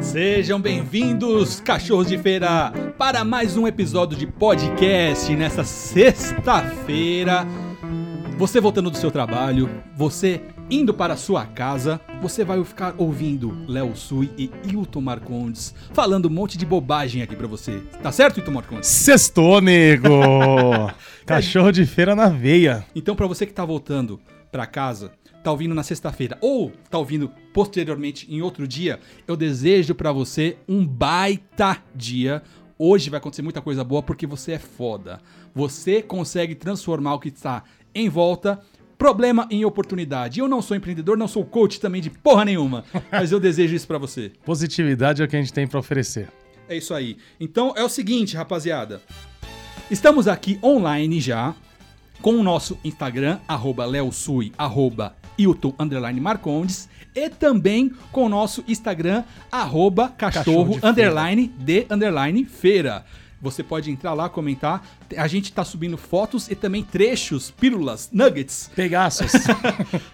Sejam bem-vindos, cachorros de feira, para mais um episódio de podcast nessa sexta-feira. Você voltando do seu trabalho, você indo para a sua casa, você vai ficar ouvindo Léo Sui e Hilton Marcondes falando um monte de bobagem aqui pra você. Tá certo, Hilton Marcondes? Sextou, nego! Cachorro de feira na veia. Então, pra você que tá voltando pra casa, tá ouvindo na sexta-feira ou tá ouvindo posteriormente em outro dia, eu desejo pra você um baita dia. Hoje vai acontecer muita coisa boa porque você é foda. Você consegue transformar o que está em volta problema em oportunidade. Eu não sou empreendedor, não sou coach também de porra nenhuma, mas eu desejo isso pra você. Positividade é o que a gente tem pra oferecer. É isso aí. Então é o seguinte, rapaziada. Estamos aqui online já com o nosso Instagram, arroba leosui, arroba Hilton underline Marcondes, e também com o nosso Instagram, arroba cachorro, Cachorro de underline de underline feira. Você pode entrar lá, comentar. A gente tá subindo fotos e também trechos, pílulas, nuggets Pegaços.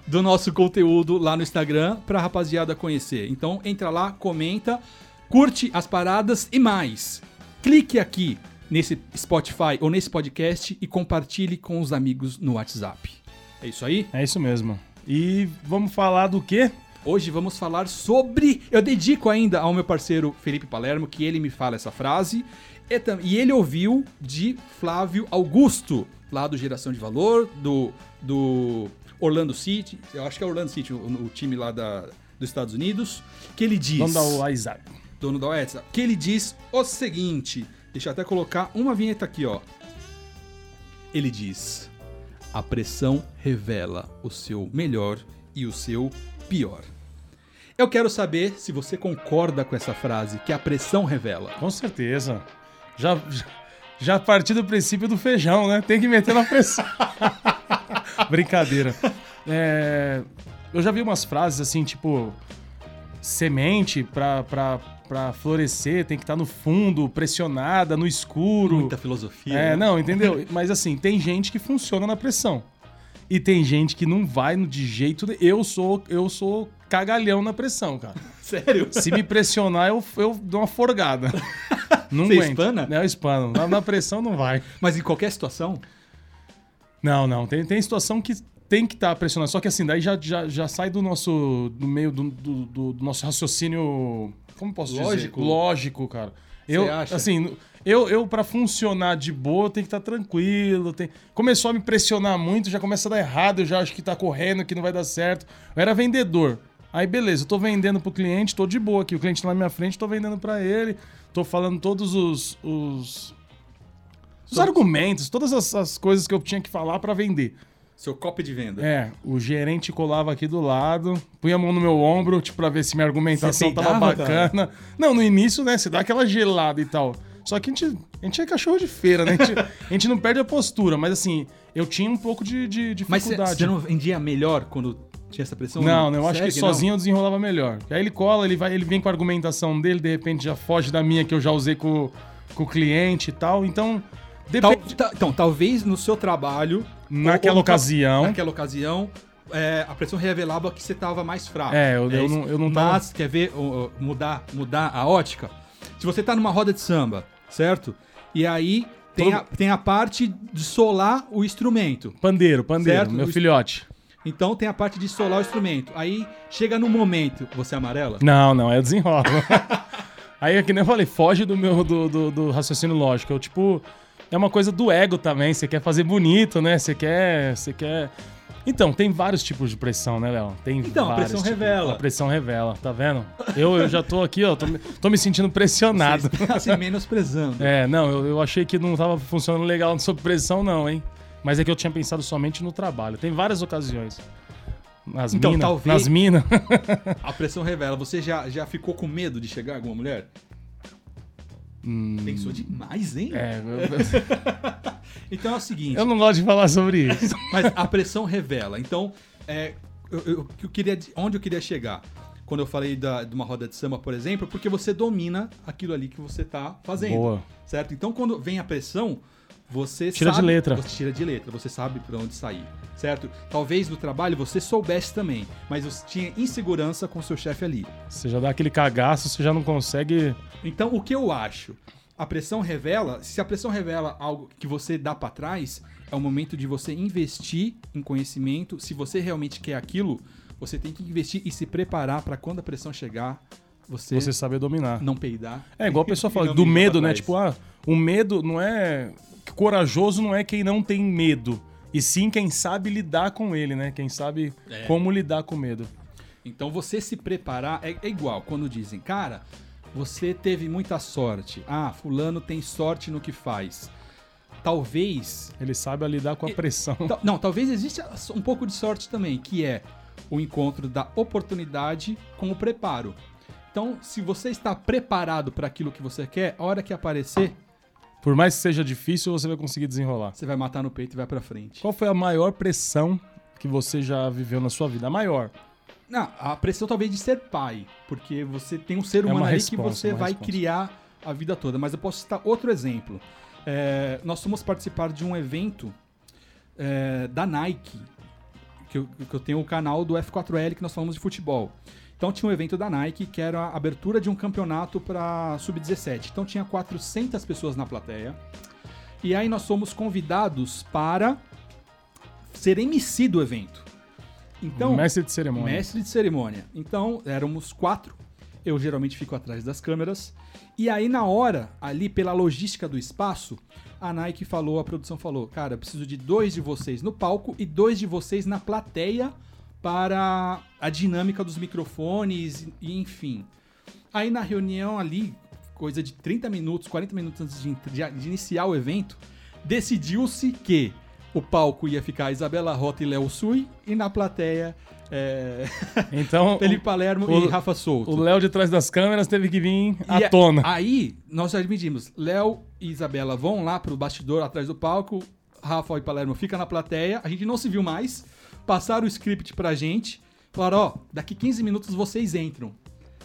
do nosso conteúdo lá no Instagram pra rapaziada conhecer. Então entra lá, comenta, curte as paradas e mais. Clique aqui nesse Spotify ou nesse podcast e compartilhe com os amigos no WhatsApp. É isso aí? é isso mesmo. E vamos falar do quê? Hoje vamos falar sobre. Eu dedico ainda ao meu parceiro Felipe Palermo, que ele me fala essa frase. E, e ele ouviu de Flávio Augusto, lá do Geração de Valor, do, do Orlando City. Eu acho que é Orlando City, o, o time lá da, dos Estados Unidos. Que ele diz. Vamos dar o WhatsApp. dono da WhatsApp. Que ele diz o seguinte. Deixa eu até colocar uma vinheta aqui, ó. Ele diz: A pressão revela o seu melhor e o seu pior. Eu quero saber se você concorda com essa frase, que a pressão revela. Com certeza. Já, já, já parti do princípio do feijão, né? Tem que meter na pressão. Brincadeira. É, eu já vi umas frases assim, tipo... Semente pra, pra florescer tem que estar no fundo, pressionada, no escuro. Muita filosofia. É, né? não, entendeu? Mas assim, tem gente que funciona na pressão. E tem gente que não vai no de jeito. de- Eu sou eu sou cagalhão na pressão, cara. Sério? Se me pressionar, eu, eu dou uma forgada. Não Você aguento. espana? Não, eu espano. Na, na pressão não vai. Mas em qualquer situação? Não, não. Tem, tem situação que tem que estar pressionando. Só que assim, daí já, já, já sai do nosso. do meio do, do, do- do nosso raciocínio. Como posso Lógico. dizer? Lógico, cara. Eu, acha? assim, eu, eu para funcionar de boa, tenho que estar tranquilo. Tem... Começou a me pressionar muito, já começa a dar errado, eu já acho que tá correndo, que não vai dar certo. Eu era vendedor. Aí, beleza, eu tô vendendo pro cliente, tô de boa aqui. O cliente tá na minha frente, tô vendendo para ele, tô falando todos os. os... Os argumentos, todas as, as coisas que eu tinha que falar para vender. Seu copy de venda. É, o gerente colava aqui do lado, punha a mão no meu ombro, tipo, pra ver se minha argumentação tava bacana. Não, no início, né, você dá aquela gelada e tal. Só que a gente, a gente é cachorro de feira, né? A gente, a gente não perde a postura, mas assim, eu tinha um pouco de, de Mas você dificuldade. não vendia melhor quando tinha essa pressão? Não, não, eu acho que Sério não? sozinho eu desenrolava melhor. Aí ele cola, ele, vai, ele vem com a argumentação dele, de repente já foge da minha que eu já usei com, com o cliente e tal. Então, depende. então, talvez no seu trabalho. Naquela ou- ocasião. Naquela ocasião, é, a pressão revelava que você tava mais fraco. É, eu- eu isso. não- eu não tava- Mas, quer ver, mudar, mudar a ótica? Se você tá numa roda de samba, certo? E aí tem, Todo- a, tem a parte de solar o instrumento. Pandeiro, pandeiro, Certo, meu o- filhote. Então tem a parte de solar o instrumento. Aí chega no momento, você é amarela? Não, não, eu desenrolo. Aí é que nem eu falei, foge do meu do, do, do raciocínio lógico. Eu, tipo, é uma coisa do ego também. Você quer fazer bonito, né? Você quer. Você quer. Então, tem vários tipos de pressão, né, Léo? Tem Então, a vários pressão tipos. revela. A pressão revela, tá vendo? Eu, eu já tô aqui, ó, tô, me- tô me sentindo pressionado. Você está se menosprezando. É, não, eu, eu achei que não tava funcionando legal sob pressão, não, hein? Mas é que eu tinha pensado somente no trabalho. Tem várias ocasiões. Nas Então, minas. talvez- Nas minas. A pressão revela. Você já, já ficou com medo de chegar alguma mulher? Pensou demais, hein? Hum. É, eu, Então é o seguinte. eu não gosto de falar sobre isso. Mas a pressão revela. Então, é, eu, eu- eu queria, onde eu queria chegar? Quando eu falei da, de uma roda de samba, por exemplo, porque você domina aquilo ali que você tá fazendo. Boa. Certo? Então, quando vem a pressão, você Tira de sabe, letra. Você tira de letra, você sabe pra onde sair, certo? Talvez no trabalho você soubesse também, mas você tinha insegurança com o seu chefe ali. Você já dá aquele cagaço, você já não consegue. Então, o que eu acho? A pressão revela, se a pressão revela algo que você dá pra trás, é o momento de você investir em conhecimento. Se você realmente quer aquilo, você tem que investir e se preparar pra quando a pressão chegar, você, Você saber dominar. não peidar. É igual a pessoa fala do medo, né? Tipo, ah, o medo não é. Corajoso não é quem não tem medo. E sim quem sabe lidar com ele, né? Quem sabe É. como lidar com medo. Então você se preparar é, é igual quando dizem, cara, você teve muita sorte. Ah, fulano tem sorte no que faz. Talvez. Ele sabe lidar com a pressão. não, talvez exista um pouco de sorte também, que é o encontro da oportunidade com o preparo. Então, se você está preparado para aquilo que você quer, a hora que aparecer, Por mais que seja difícil, você vai conseguir desenrolar. você vai matar no peito e vai para frente. Qual foi a maior pressão que você já viveu na sua vida? A maior. Não, a pressão talvez de ser pai, porque você tem um ser É uma humano ali que responsa, você vai responsa. criar a vida toda. Mas eu posso citar outro exemplo. É, nós fomos participar de um evento é, da Nike, que eu, que eu tenho o canal do F4L que nós falamos de futebol. Então tinha um evento da Nike que era a abertura de um campeonato para sub-17. Então tinha 400 pessoas na plateia. E aí nós fomos convidados para ser MC do evento. Então, Mestre de cerimônia. Mestre de cerimônia. Então, éramos quatro. Eu geralmente fico atrás das câmeras. E aí, na hora, ali pela logística do espaço, a Nike falou, a produção falou: Cara, eu preciso de dois de vocês no palco e dois de vocês na plateia para a dinâmica dos microfones e enfim. Aí na reunião ali, coisa de 30 minutos, 40 minutos antes de, de- iniciar o evento, decidiu-se que o palco ia ficar Isabela Rota e Léo Sui e na plateia é, Então, Felipe Palermo o- e Rafa Souto. o Léo de trás das câmeras teve que vir à E a- tona. Aí, nós já dividimos. Léo e Isabela vão lá pro bastidor atrás do palco. Rafa e Palermo ficam na plateia. A gente não se viu mais. Passaram o script pra gente. Falaram, ó, daqui 15 minutos vocês entram.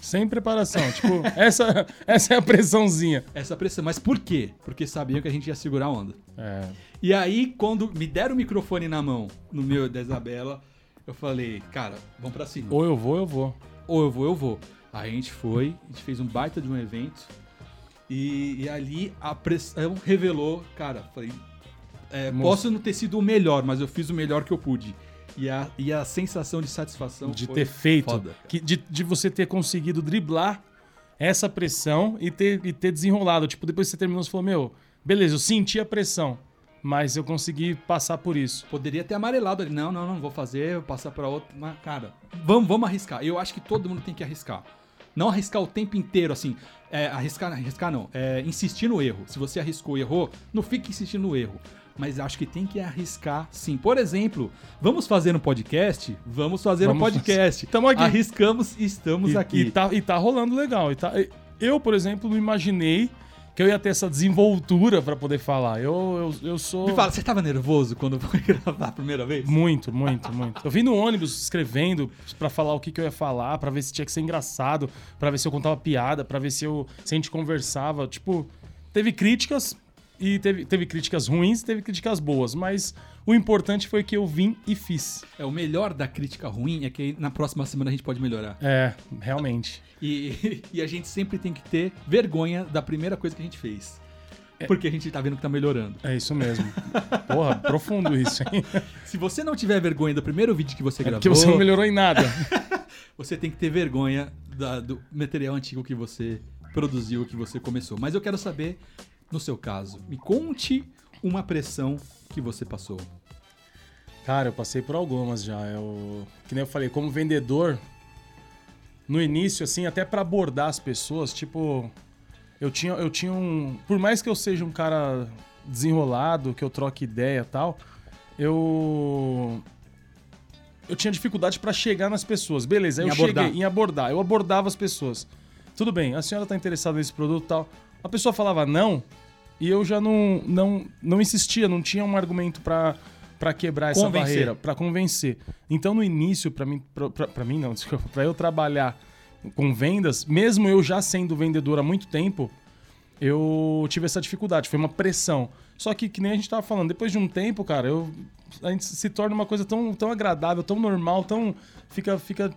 Sem preparação. tipo, essa, essa é a pressãozinha. Essa pressão. Mas por quê? Porque sabiam que a gente ia segurar a onda. É. E aí, quando me deram o microfone na mão, no meu da Isabela, eu falei, cara, vamos pra cima. Ou eu vou, eu vou. ou eu vou, eu vou. Aí a gente foi, a gente fez um baita de um evento. E, e ali a pressão revelou, cara, falei, é, posso não ter sido o melhor, mas eu fiz o melhor que eu pude. E a, e a sensação de satisfação de ter feito. foda. Que, de, de você ter conseguido driblar essa pressão e ter, e ter desenrolado. Tipo, depois que você terminou, você falou, meu, beleza, eu senti a pressão, mas eu consegui passar por isso. Poderia ter amarelado ali. Não, não, não, vou fazer, vou passar pra outro. Mas, cara, vamos, vamos arriscar. Eu acho que todo mundo tem que arriscar. Não arriscar o tempo inteiro, assim. É, arriscar, arriscar não. É, insistir no erro. Se você arriscou e errou, não fique insistindo no erro. Mas acho que tem que arriscar sim. Por exemplo, vamos fazer um podcast? Vamos fazer um Vamos podcast. Tamo aqui. Arriscamos e estamos E, aqui. e tá, e tá rolando legal. E tá- eu, por exemplo, não imaginei que eu ia ter essa desenvoltura pra poder falar. Eu, eu, eu sou. Me fala, você tava nervoso quando foi gravar a primeira vez? Muito, muito, muito. Eu vim no ônibus escrevendo pra falar o que, que eu ia falar, pra ver se tinha que ser engraçado, pra ver se eu contava piada, pra ver se, eu, se a gente conversava. Tipo, teve críticas e teve, teve críticas ruins, teve críticas boas, mas o importante foi que eu vim e fiz. É, o melhor da crítica ruim é que na próxima semana a gente pode melhorar. É, realmente. E, e a gente sempre tem que ter vergonha da primeira coisa que a gente fez. Porque a gente tá vendo que tá melhorando. É isso mesmo. Porra, profundo isso, hein? Se você não tiver vergonha do primeiro vídeo que você É gravou, porque você não melhorou em nada. você tem que ter vergonha da- do material antigo que você produziu, que você começou. Mas eu quero saber, no seu caso, me conte uma pressão que você passou. Cara, eu passei por algumas já. Eu, que nem eu falei, como vendedor, no início, assim, até pra abordar as pessoas, tipo, eu tinha, eu tinha um. Por mais que eu seja um cara desenrolado, que eu troque ideia e tal, eu. Eu tinha dificuldade pra chegar nas pessoas. Beleza, aí Em eu abordar. cheguei em abordar. Eu abordava as pessoas. Tudo bem, a senhora tá interessada nesse produto e tal. A pessoa falava não, e eu já não, não, não insistia, não tinha um argumento pra para quebrar essa Convencer. barreira, pra convencer. Então no início, pra mim, pra mim não, pra eu trabalhar com vendas, mesmo eu já sendo vendedor há muito tempo, eu tive essa dificuldade, foi uma pressão. Só que, que nem a gente tava falando, depois de um tempo, cara, eu, a gente se torna uma coisa tão, tão agradável, tão normal, tão. Fica. fica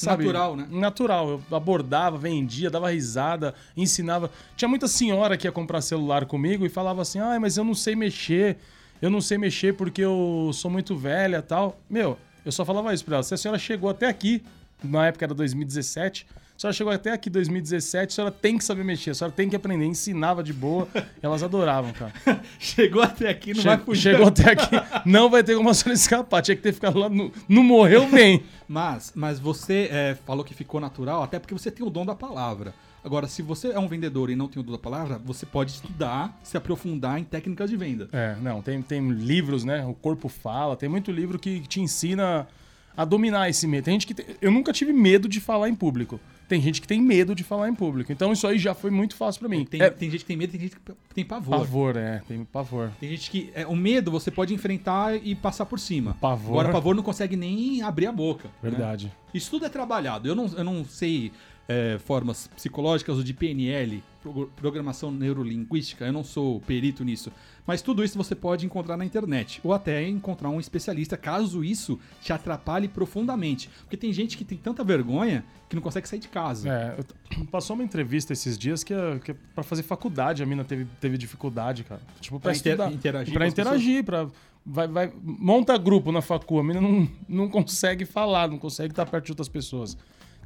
sabe, Natural, né? Natural. Eu abordava, vendia, dava risada, ensinava. Tinha muita senhora que ia comprar celular comigo e falava assim: ah, mas eu não sei mexer, eu não sei mexer porque eu sou muito velha tal. Meu, eu só falava isso pra ela. Se a senhora chegou até aqui, na época era 2017. A senhora chegou até aqui 2017, a senhora tem que saber mexer, a senhora tem que aprender. Ensinava de boa, elas adoravam, cara. Chegou até aqui, não Che- vai fugir. chegou até aqui, não vai ter como a senhora escapar. Tinha que ter ficado lá, no, não morreu bem. Mas, mas você é, falou que ficou natural, até porque você tem o dom da palavra. Agora, se você é um vendedor e não tem o dom da palavra, você pode estudar, se aprofundar em técnicas de venda. É, não, tem, tem livros, né? O Corpo Fala, tem muito livro que te ensina a dominar esse medo. Tem gente que. tem- eu nunca tive medo de falar em público. Tem gente que tem medo de falar em público. Então isso aí já foi muito fácil pra mim. Tem, é, tem gente que tem medo, tem gente que tem pavor. pavor, é, tem pavor. Tem gente que. É, o medo você pode enfrentar e passar por cima. Pavor. Agora, pavor não consegue nem abrir a boca. né? Verdade. Isso tudo é trabalhado. Eu não, eu não sei é, formas psicológicas ou de PNL, pro- programação neurolinguística, eu não sou perito nisso. Mas tudo isso você pode encontrar na internet. Ou até encontrar um especialista, caso isso te atrapalhe profundamente. Porque tem gente que tem tanta vergonha que não consegue sair de casa. É, passou uma entrevista esses dias que, é- que é pra fazer faculdade a mina teve, teve dificuldade, cara. Tipo, pra, Pra inter- interagir as interagir, pra. Vai, vai, monta grupo na facu, a mina não, não consegue falar, não consegue estar perto de outras pessoas.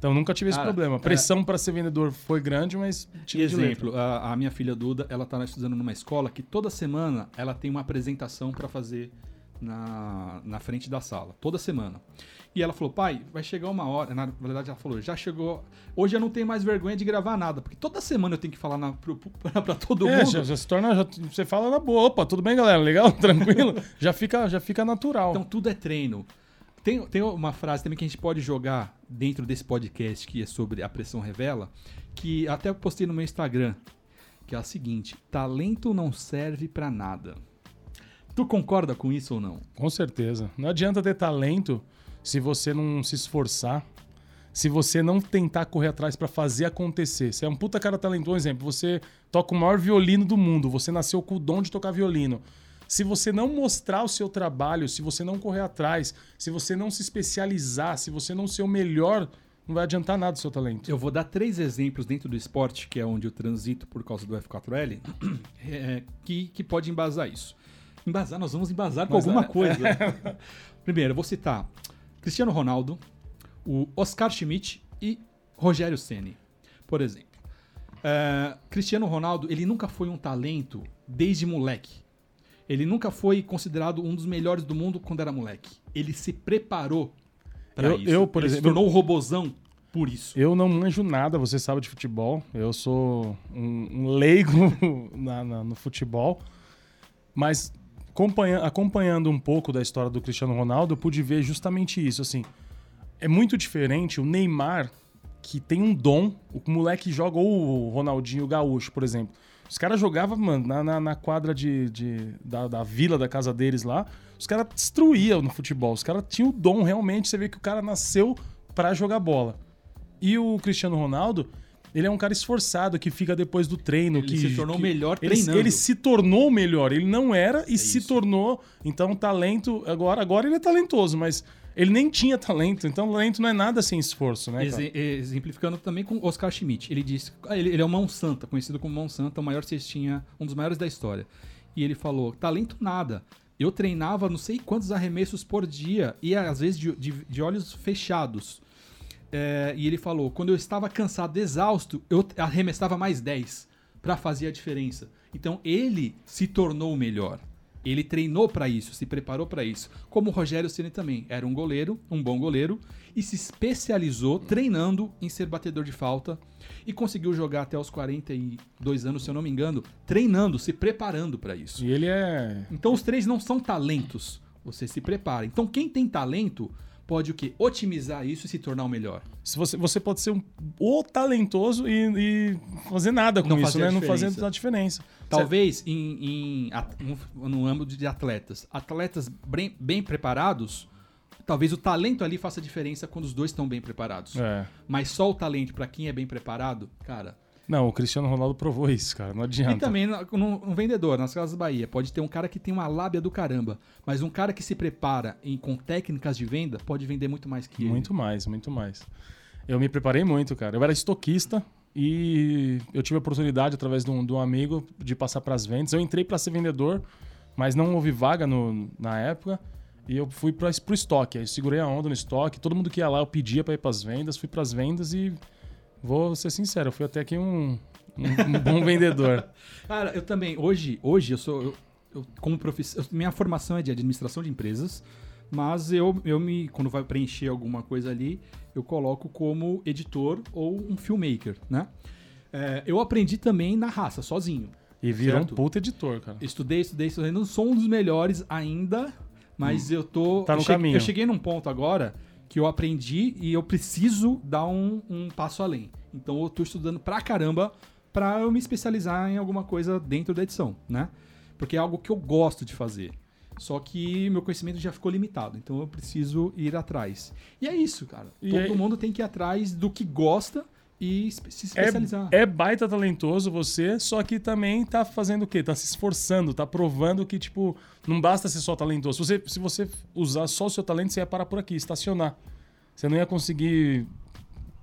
Então nunca tive esse Cara, problema. A pressão pra ser vendedor foi grande, mas tive. Exemplo, a, a minha filha Duda, ela tá estudando numa escola que toda semana ela tem uma apresentação para fazer na, na frente da sala. Toda semana. E ela falou, pai, vai chegar uma hora. Na verdade, ela falou, já chegou. Hoje eu não tenho mais vergonha de gravar nada. Porque toda semana eu tenho que falar na, pro, pra, pra todo É, mundo. já, já se torna. já- você fala na boa. Opa, tudo bem, galera? Legal? Tranquilo? já, fica, já fica natural. Então tudo é treino. Tem, tem uma frase também que a gente pode jogar dentro desse podcast que é sobre a pressão revela, que até eu postei no meu Instagram, que é a seguinte: talento não serve pra nada. Tu concorda com isso ou não? Com certeza. Não adianta ter talento se você não se esforçar, se você não tentar correr atrás pra fazer acontecer. Você é um puta cara talentoso, exemplo, você toca o maior violino do mundo, você nasceu com o dom de tocar violino. Se você não mostrar o seu trabalho, se você não correr atrás, se você não se especializar, se você não ser o melhor, não vai adiantar nada o seu talento. Eu vou dar três exemplos dentro do esporte, que é onde eu transito por causa do F4L, é, que, que pode embasar isso. Embasar, nós vamos embasar com alguma coisa. Primeiro, eu vou citar Cristiano Ronaldo, o Oscar Schmidt e Rogério Ceni, por exemplo. É, Cristiano Ronaldo, ele nunca foi um talento desde moleque. Ele nunca foi considerado um dos melhores do mundo quando era moleque. Ele se preparou para isso. eu, por ele exemplo- se tornou um robozão por isso. Eu não manjo nada, você sabe de futebol. Eu sou um, um leigo na- na- no futebol. Mas acompanha- acompanhando um pouco da história do Cristiano Ronaldo, eu pude ver justamente isso. Assim, é muito diferente o Neymar, que tem um dom, o moleque joga, ou o Ronaldinho Gaúcho, por exemplo. Os caras jogavam, mano, na, na- na quadra de, de- da, da vila da casa deles lá. Os caras destruíam no futebol. Os caras tinham o dom realmente. Você vê que o cara nasceu pra jogar bola. E o Cristiano Ronaldo, ele é um cara esforçado que fica depois do treino. Ele que, se tornou que- melhor ele, treinando. ele se tornou melhor. Ele não era e se isso. tornou. Então, talento. Agora, agora ele é talentoso, mas ele nem tinha talento. Então, talento não é nada sem esforço, né? Exe- exemplificando também com Oscar Schmidt. Ele disse, ah, ele, ele é o Mão Santa, conhecido como Mão Santa, o maior cestinha, um dos maiores da história. E ele falou: talento nada. Eu treinava não sei quantos arremessos por dia e às vezes de, de- de olhos fechados. É, e ele falou: quando eu estava cansado, exausto, eu arremessava mais 10 para fazer a diferença. Então ele se tornou o melhor. Ele treinou para isso, se preparou para isso. Como o Rogério Ceni também era um goleiro, um bom goleiro, e se especializou treinando em ser batedor de falta e conseguiu jogar até os 42 anos, se eu não me engano, treinando, se preparando para isso. E ele é. Então os três não são talentos. Você se prepara. Então quem tem talento pode o quê? Otimizar isso e se tornar o melhor. Se você, você pode ser um, o talentoso e, e fazer nada com Não isso, fazer né? Não fazendo a diferença. Talvez em, em no- âmbito de atletas, atletas bem, bem preparados, talvez o talento ali faça diferença quando os dois estão bem preparados. É. Mas só o talento pra quem é bem preparado, cara, Não, o Cristiano Ronaldo provou isso, cara. Não adianta. E também no vendedor, nas Casas Bahia, pode ter um cara que tem uma lábia do caramba, mas um cara que se prepara em, com técnicas de venda pode vender muito mais que ele. Muito mais, muito mais. Eu me preparei muito, cara. Eu era estoquista e eu tive a oportunidade, através de um, de um amigo, de passar para as vendas. Eu entrei para ser vendedor, mas não houve vaga no- na época. E eu fui para o estoque. Aí eu segurei a onda no estoque. Todo mundo que ia lá, eu pedia para ir para as vendas. Fui para as vendas e vou ser sincero, eu fui até aqui um, um- um bom vendedor. Cara, eu também, hoje, hoje eu sou, eu, eu, como profissão, minha formação é de administração de empresas, mas eu, eu me, quando vai preencher alguma coisa ali, eu coloco como editor ou um filmmaker, né? É, eu aprendi também na raça, sozinho. E virou Certo. um puta editor, cara. Estudei, estudei, estudei. Não sou um dos melhores ainda, mas eu tô. Tá no eu cheguei, caminho. Eu cheguei num ponto agora que eu aprendi e eu preciso dar um, um passo além. Então eu tô estudando pra caramba pra eu me especializar em alguma coisa dentro da edição, né? Porque é algo que eu gosto de fazer. Só que meu conhecimento já ficou limitado, então eu preciso ir atrás. E é isso, cara. E Todo aí- mundo tem que ir atrás do que gosta e se especializar. É, é baita talentoso você, só que também tá fazendo o quê? Tá se esforçando, tá provando que, tipo, não basta ser só talentoso. Se você, se você usar só o seu talento, você ia parar por aqui, estacionar. Você não ia conseguir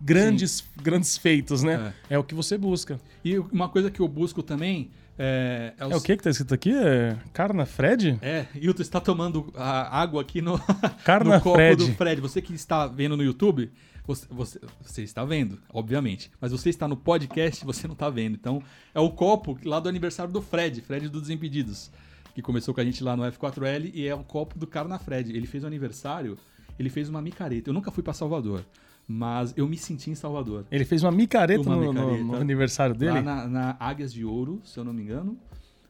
grandes, grandes feitos, né? É. o que você busca. E uma coisa que eu busco também é. É o que que tá escrito aqui? É Carna Fred? É, Hilton está tomando a água aqui no, Carna no copo Fred. do Fred. Você que está vendo no YouTube, você, você, você está vendo, obviamente. Mas você está no podcast, você não está vendo. Então, é o copo lá do aniversário do Fred, Fred dos Desimpedidos, que começou com a gente lá no F4L e é o copo do Carna Fred. Ele fez o aniversário, ele fez uma micareta. Eu nunca fui para Salvador, mas eu me senti em Salvador. Ele fez uma micareta, Uma no, no- micareta. no aniversário dele? Lá na, na Águias de Ouro, se eu não me engano,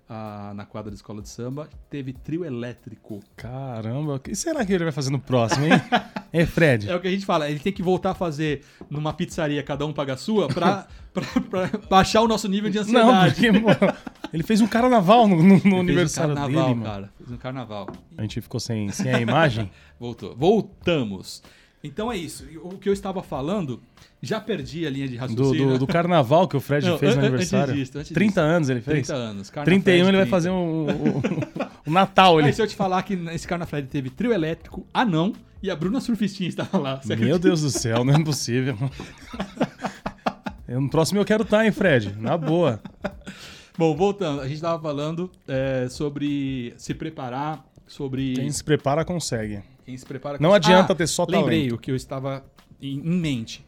ah, na quadra da escola de samba, teve trio elétrico. Caramba, o que será que ele vai fazer no próximo, hein? é, Fred. É o que a gente fala, ele tem que voltar a fazer numa pizzaria, cada um paga a sua, pra, pra, pra baixar o nosso nível de Não, ansiedade. porque, mano, ele fez um carnaval no, no- no fez um aniversário carnaval, dele, mano. cara. Fez um carnaval. A gente ficou sem, sem a imagem. Voltou. Voltamos. Então é isso. O que eu estava falando, já perdi a linha de Do, raciocínio. do, do carnaval que o Fred Não, fez no an- antes aniversário. disso, antes 30 disso. anos ele fez? 30 anos. Carna 31 Fred, ele vai 30. fazer um, um- um Natal. Ele... se eu te falar que nesse Carna Fred teve trio elétrico, anão, e a Bruna Surfistinha estava lá. Meu acredita? Deus do céu, não é possível. Eu- No próximo eu quero estar, hein, Fred? Na boa. Bom, voltando. A gente estava falando é, sobre se preparar, sobre... Quem se prepara consegue. Quem se prepara Não adianta ter só Lembrei talento. o que eu estava em, em mente.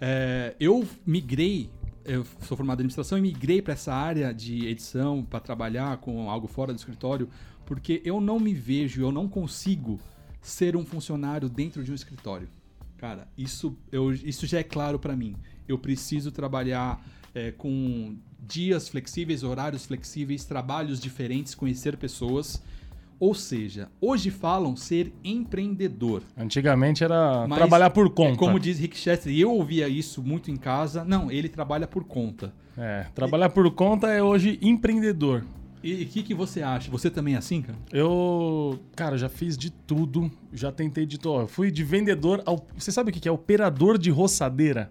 É, eu migrei, eu sou formado em administração e migrei para essa área de edição para trabalhar com algo fora do escritório, porque eu não me vejo, eu não consigo ser um funcionário dentro de um escritório. Cara, isso, eu, isso já é claro para mim. Eu preciso trabalhar é, com dias flexíveis, horários flexíveis, trabalhos diferentes, conhecer pessoas. Ou seja, hoje falam ser empreendedor. Antigamente era Mas trabalhar por conta. É como diz Rick Chester, e eu ouvia isso muito em casa. Não, ele trabalha por conta. É, trabalhar por conta é hoje empreendedor. E o que, que você acha? Você também é assim, cara? Eu, cara, já fiz de tudo. Já tentei de tudo. Fui de vendedor ao. Você sabe o que é? Operador de roçadeira.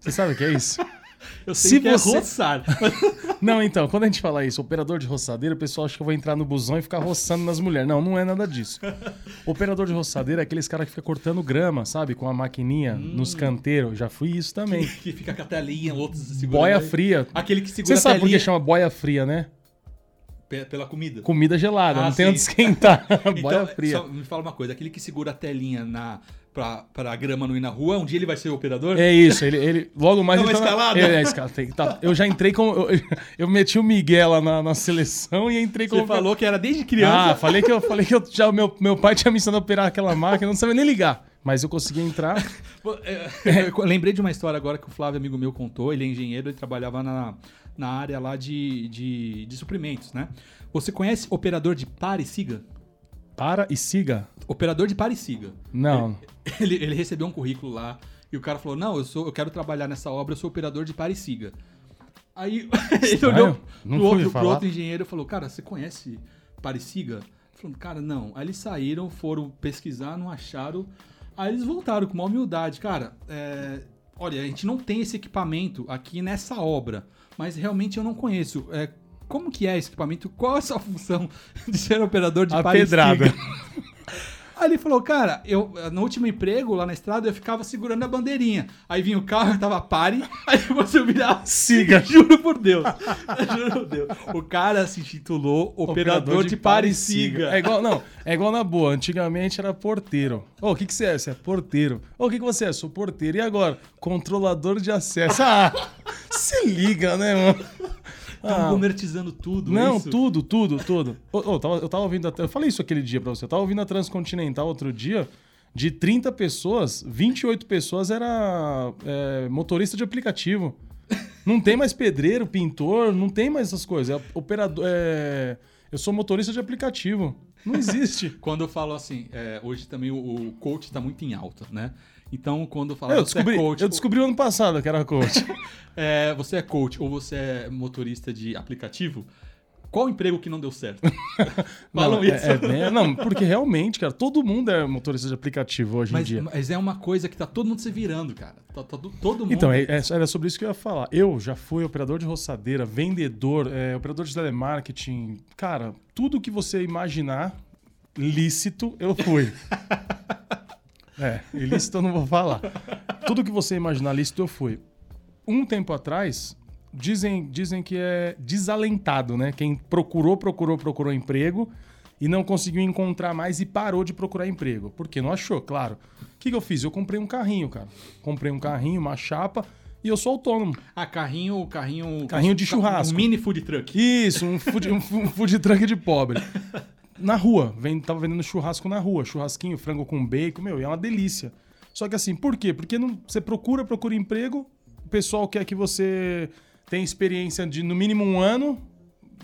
Você sabe o que é isso? Eu sei Se que você- é roçar. Não, então, quando a gente fala isso, operador de roçadeira, o pessoal acha que eu vou entrar no busão e ficar roçando nas mulheres. Não, não é nada disso. Operador de roçadeira é aqueles caras que ficam cortando grama, sabe? Com a maquininha Hum. nos canteiros. Já fui isso também. que fica com a telinha, outros segurando. Boia aí. fria. Aquele que segura Você sabe por que chama boia fria, né? pe- pela comida. Comida gelada, Ah, não tem onde sim. esquentar. boia Então, fria. só me fala uma coisa, aquele que segura a telinha na, pra, pra grama não ir na rua, um dia ele vai ser o operador? É isso, ele, ele logo mais É uma ele na- escalada? É, é escala- tem tá- Eu já entrei com. Eu, eu meti o Miguel lá na, na seleção e entrei com. Você falou que era desde Ah, criança. falei que eu falei que eu, já, meu, meu pai tinha me ensinado a operar aquela máquina, não sabia nem ligar. Mas eu consegui entrar. Pô, é, eu lembrei de uma história agora que o Flávio, amigo meu, contou. Ele é engenheiro, ele trabalhava na, na área lá de, de, de suprimentos, né? Você conhece operador de pare e siga? Para e siga. Operador de pare e siga. Não. Ele, ele recebeu um currículo lá e o cara falou: Não, eu, sou, eu quero trabalhar nessa obra, eu sou operador de pare e siga. Aí ele olhou pro outro, pro outro engenheiro e falou: Cara, você conhece pare e siga? Ele Falou: Cara, não. Aí eles saíram, foram pesquisar, não acharam. Aí eles voltaram com uma humildade. Cara, é, olha, a gente não tem esse equipamento aqui nessa obra, mas realmente eu não conheço. É, como que é esse equipamento? Qual é a sua função de ser operador de A pedrada. Aí ele falou, cara, eu no último emprego lá na estrada eu ficava segurando a bandeirinha. Aí vinha o carro, eu tava pare, aí você virava Siga. Juro por Deus. Juro por Deus. O cara se intitulou operador, de, pare e siga. É igual, não, é igual na boa. Antigamente era porteiro. Ô, o que, que você é? Você é porteiro. Ô, o que, que você é? Sou porteiro. E agora? Controlador de acesso. Ah, se liga, né, mano? Estão Ah, tudo Não, isso. tudo, tudo, tudo. Ô, ô, eu, tava, eu tava ouvindo. a- Eu falei isso aquele dia pra você. Eu tava ouvindo a Transcontinental outro dia. De 30 pessoas, 28 pessoas era é, motorista de aplicativo. Não tem mais pedreiro, pintor, não tem mais essas coisas. É operador. É, eu sou motorista de aplicativo. Não existe. Quando eu falo assim, é, hoje também o, o coach tá muito em alta, né? Então, quando eu falo eu, você é descobri, coach, eu descobri ano passado que era coach. é, você é coach ou você é motorista de aplicativo, qual emprego que não deu certo? Falam não, isso. é- é não, porque realmente, cara, todo mundo é motorista de aplicativo hoje em Mas, dia. mas é uma coisa que tá todo mundo se virando, cara. Tá, tá todo- mundo. Então, é- é- era sobre isso que eu ia falar. Eu já fui operador de roçadeira, vendedor, é, operador de telemarketing. Cara, tudo que você imaginar lícito, eu fui. é, ilícito eu não vou falar. Tudo que você imaginar lícito, eu fui. Um tempo atrás, dizem, dizem que é desalentado, né? Quem procurou, procurou, procurou emprego e não conseguiu encontrar mais e parou de procurar emprego. Porque não achou, claro. O que, que eu fiz? Eu comprei um carrinho, cara. Comprei um carrinho, uma chapa e eu sou autônomo. Ah, carrinho, carrinho. Carrinho de churrasco. Um mini food truck. Isso, um food, um um food truck de pobre. Na rua, vem, tava vendendo churrasco na rua, churrasquinho, frango com bacon, meu, e é uma delícia. Só que assim, por quê? Porque não, você procura, procura emprego, o pessoal quer que você tenha experiência de no mínimo um ano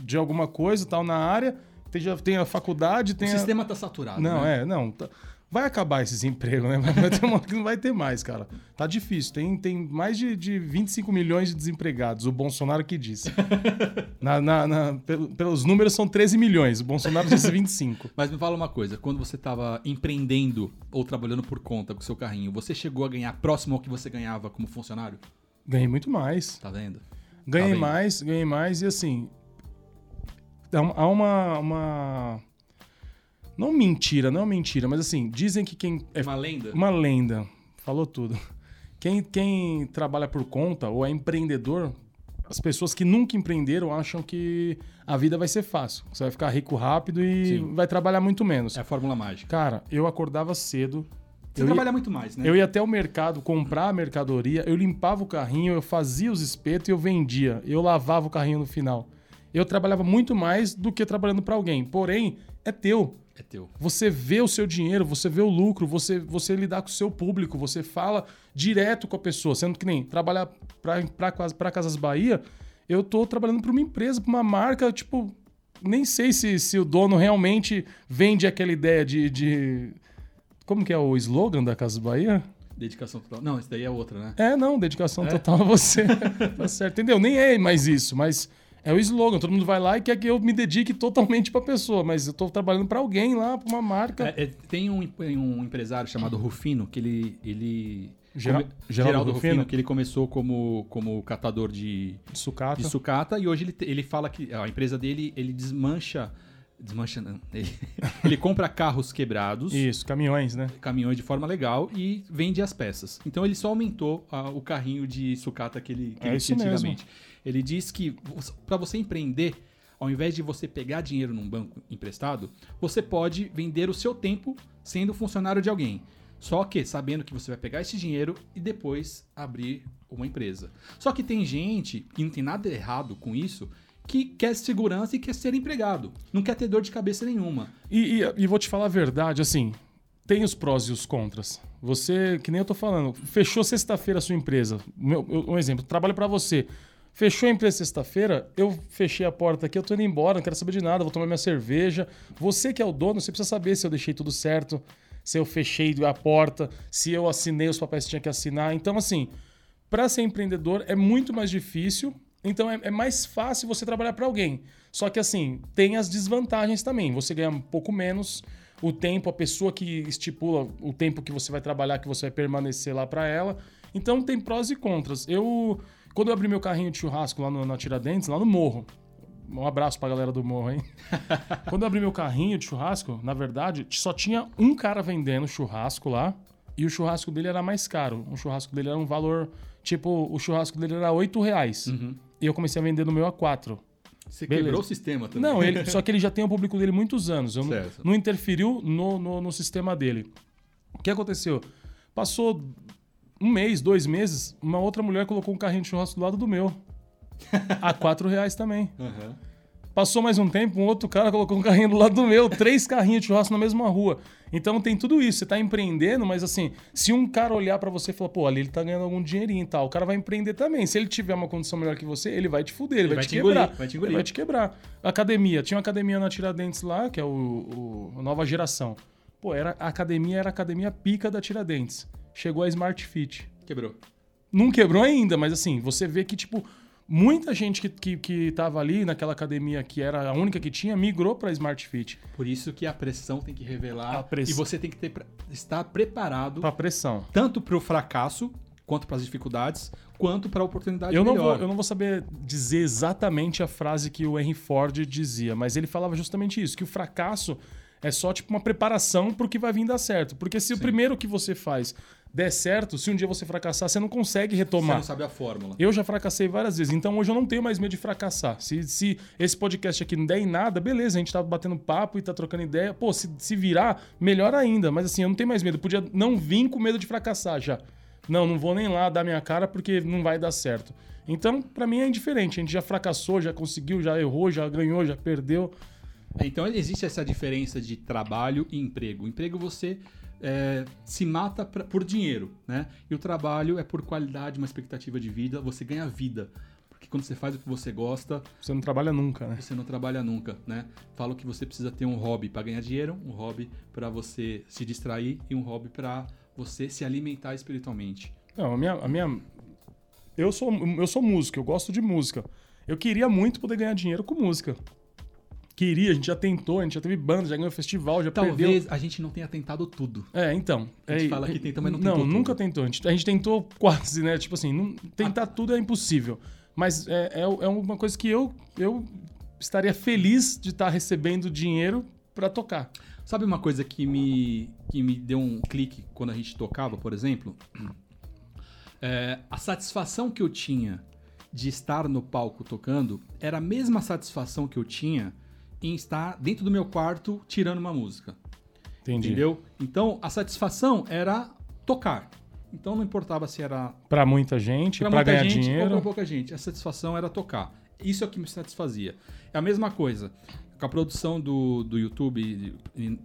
de alguma coisa tal na área, tenha, tenha faculdade, O tenha... sistema tá saturado. Não, né? é, não. tá- Vai acabar esses empregos, né? Vai ter uma hora que não vai ter mais, cara. Tá difícil. Tem, tem mais de, de 25 milhões de desempregados, o Bolsonaro que disse. Na- na- na- pelo- pelos números são 13 milhões, o Bolsonaro disse 25. Mas me fala uma coisa, quando você estava empreendendo ou trabalhando por conta com o seu carrinho, você chegou a ganhar próximo ao que você ganhava como funcionário? Ganhei muito mais. Tá vendo? Ganhei vendo? mais, ganhei mais e assim. Há uma, uma. Não mentira, não mentira, mas assim, dizem que quem é Uma lenda? Uma lenda. Falou tudo. Quem, quem trabalha por conta ou é empreendedor, as pessoas que nunca empreenderam acham que a vida vai ser fácil. Você vai ficar rico rápido e Sim. vai trabalhar muito menos. É a fórmula mágica. Cara, eu acordava cedo. Você eu ia- trabalha muito mais, né? eu ia até o mercado comprar a mercadoria, eu limpava o carrinho, eu fazia os espetos e eu vendia. Eu lavava o carrinho no final. Eu trabalhava muito mais do que trabalhando para alguém. Porém, é teu. É teu. Você vê o seu dinheiro, você vê o lucro, você, você lidar com o seu público, você fala direto com a pessoa. Sendo que nem trabalhar para Casas Bahia, eu tô trabalhando para uma empresa, para uma marca, tipo, nem sei se, se o dono realmente vende aquela ideia de, de. Como que é o slogan da Casas Bahia? Dedicação total. Não, esse daí é outra, né? É, não, dedicação total a você. tá certo, entendeu? Nem é mais isso, mas é o slogan. Todo mundo vai lá e quer que eu me dedique totalmente pra pessoa, mas eu tô trabalhando pra alguém lá, pra uma marca. É, é, tem um, um empresário chamado Rufino, que ele. ele Gera- come- Geraldo Rufino? que ele começou como, como catador de, de sucata. de sucata e hoje ele, ele fala que a empresa dele ele desmancha. Desmancha não. Ele, ele compra carros quebrados. Isso, caminhões, né? caminhões de forma legal e vende as peças. Então ele só aumentou ah, o carrinho de sucata que ele, que É ele tinha mesmo. Ele diz que para você empreender, ao invés de você pegar dinheiro num banco emprestado, você pode vender o seu tempo sendo funcionário de alguém. Só que sabendo que você vai pegar esse dinheiro e depois abrir uma empresa. Só que tem gente, e não tem nada errado com isso, que quer segurança e quer ser empregado. Não quer ter dor de cabeça nenhuma. E, e- e vou te falar a verdade, assim, tem os prós e os contras. Você, que nem eu tô falando, fechou sexta-feira a sua empresa. Meu- eu- um exemplo, trabalho pra você. Fechou a empresa sexta-feira, eu fechei a porta aqui, eu tô indo embora, não quero saber de nada, vou tomar minha cerveja. Você que é o dono, você precisa saber se eu deixei tudo certo, se eu fechei a porta, se eu assinei os papéis que tinha que assinar. Então, assim, para ser empreendedor é muito mais difícil. Então é, é mais fácil você trabalhar para alguém. Só que assim, tem as desvantagens também. Você ganha um pouco menos, o tempo, a pessoa que estipula o tempo que você vai trabalhar, que você vai permanecer lá para ela. Então tem prós e contras. Eu, quando eu abri meu carrinho de churrasco lá no, na Tiradentes, lá no Morro, um abraço pra galera do Morro, hein? quando eu abri meu carrinho de churrasco, na verdade, só tinha um cara vendendo churrasco lá e o churrasco dele era mais caro. O churrasco dele era um valor, tipo, o churrasco dele era 8 reais. E eu comecei a vender no meu a 4. Você Beleza. quebrou o sistema também. Não, ele, só que ele já tem o público dele muitos anos. Eu não, Certo. não interferiu no, no, no sistema dele. O que aconteceu? Passou um mês, dois meses, uma outra mulher colocou um carrinho de churrasco do lado do meu. A quatro reais também. Aham. Passou mais um tempo, um outro cara colocou um carrinho do lado do meu, três carrinhos de churrasco na mesma rua. Então tem tudo isso. Você tá empreendendo, mas assim, se um cara olhar pra você e falar, pô, ali ele tá ganhando algum dinheirinho e tal, o cara vai empreender também. Se ele tiver uma condição melhor que você, ele vai te fuder, ele, vai, vai te te quebrar. engolir, vai te engolir. Ele vai te quebrar. Academia. Tinha uma academia na Tiradentes lá, que é o, o- a nova geração. Pô, era, a academia era a academia pica da Tiradentes. Chegou a Smart Fit. Quebrou. Não quebrou ainda, mas assim, você vê que, tipo, muita gente que, que, que tava ali naquela academia que era a única que tinha, migrou pra Smart Fit. Por isso que a pressão tem que revelar press- e você tem que ter, estar preparado Pra pressão. tanto para o fracasso, quanto para as dificuldades, quanto para a oportunidade Eu não, melhor. vou, eu não vou saber dizer exatamente a frase que o Henry Ford dizia, mas ele falava justamente isso, que o fracasso é só tipo uma preparação pro que vai vir dar certo. Porque se o primeiro que você faz der certo, se um dia você fracassar, você não consegue Você retomar. não sabe a fórmula. Eu já fracassei várias vezes, então hoje eu não tenho mais medo de fracassar. Se, se esse podcast aqui não der em nada, beleza, a gente tá batendo papo e tá trocando ideia. Pô, se, se virar, melhor ainda. Mas assim, eu não tenho mais medo. Eu podia não vir com medo de fracassar já. Não, não vou nem lá dar minha cara porque não vai dar certo. Então, pra mim é indiferente. A gente já fracassou, já conseguiu, já errou, já ganhou, já perdeu. Então existe essa diferença de trabalho e emprego. O emprego você é, se mata pra- por dinheiro, né? E o trabalho é por qualidade, uma expectativa de vida. Você ganha vida. Porque quando você faz o que você gosta, Você não trabalha nunca, né? você não trabalha nunca, né? Falo que você precisa ter um hobby para ganhar dinheiro, um hobby para você se distrair e um hobby para você se alimentar espiritualmente. Não, a minha. A minha... Eu, sou, eu sou músico, eu gosto de música. Eu queria muito poder ganhar dinheiro com música. Queria, a gente já tentou, a gente já teve banda, já ganhou festival, já perdeu. Talvez a gente não tenha tentado tudo. É, então. A gente é, fala que tenta, mas não Não, tentou tudo. nunca tentou. A gente, a gente tentou quase, né? Tipo assim, não- tentar tudo é impossível. Mas é, é, é uma coisa que eu, eu estaria feliz de estar recebendo dinheiro pra tocar. Sabe uma coisa que me, que me deu um clique quando a gente tocava, por exemplo? É, a satisfação que eu tinha de estar no palco tocando era a mesma satisfação que eu tinha em estar dentro do meu quarto tirando uma música. Entendi. Entendeu? Então a satisfação era tocar. Então não importava se era Pra muita gente, muita ganhar gente ou dinheiro. pra pouca gente. A satisfação era tocar. Isso é o que me satisfazia. É a mesma coisa. Com a produção do, do YouTube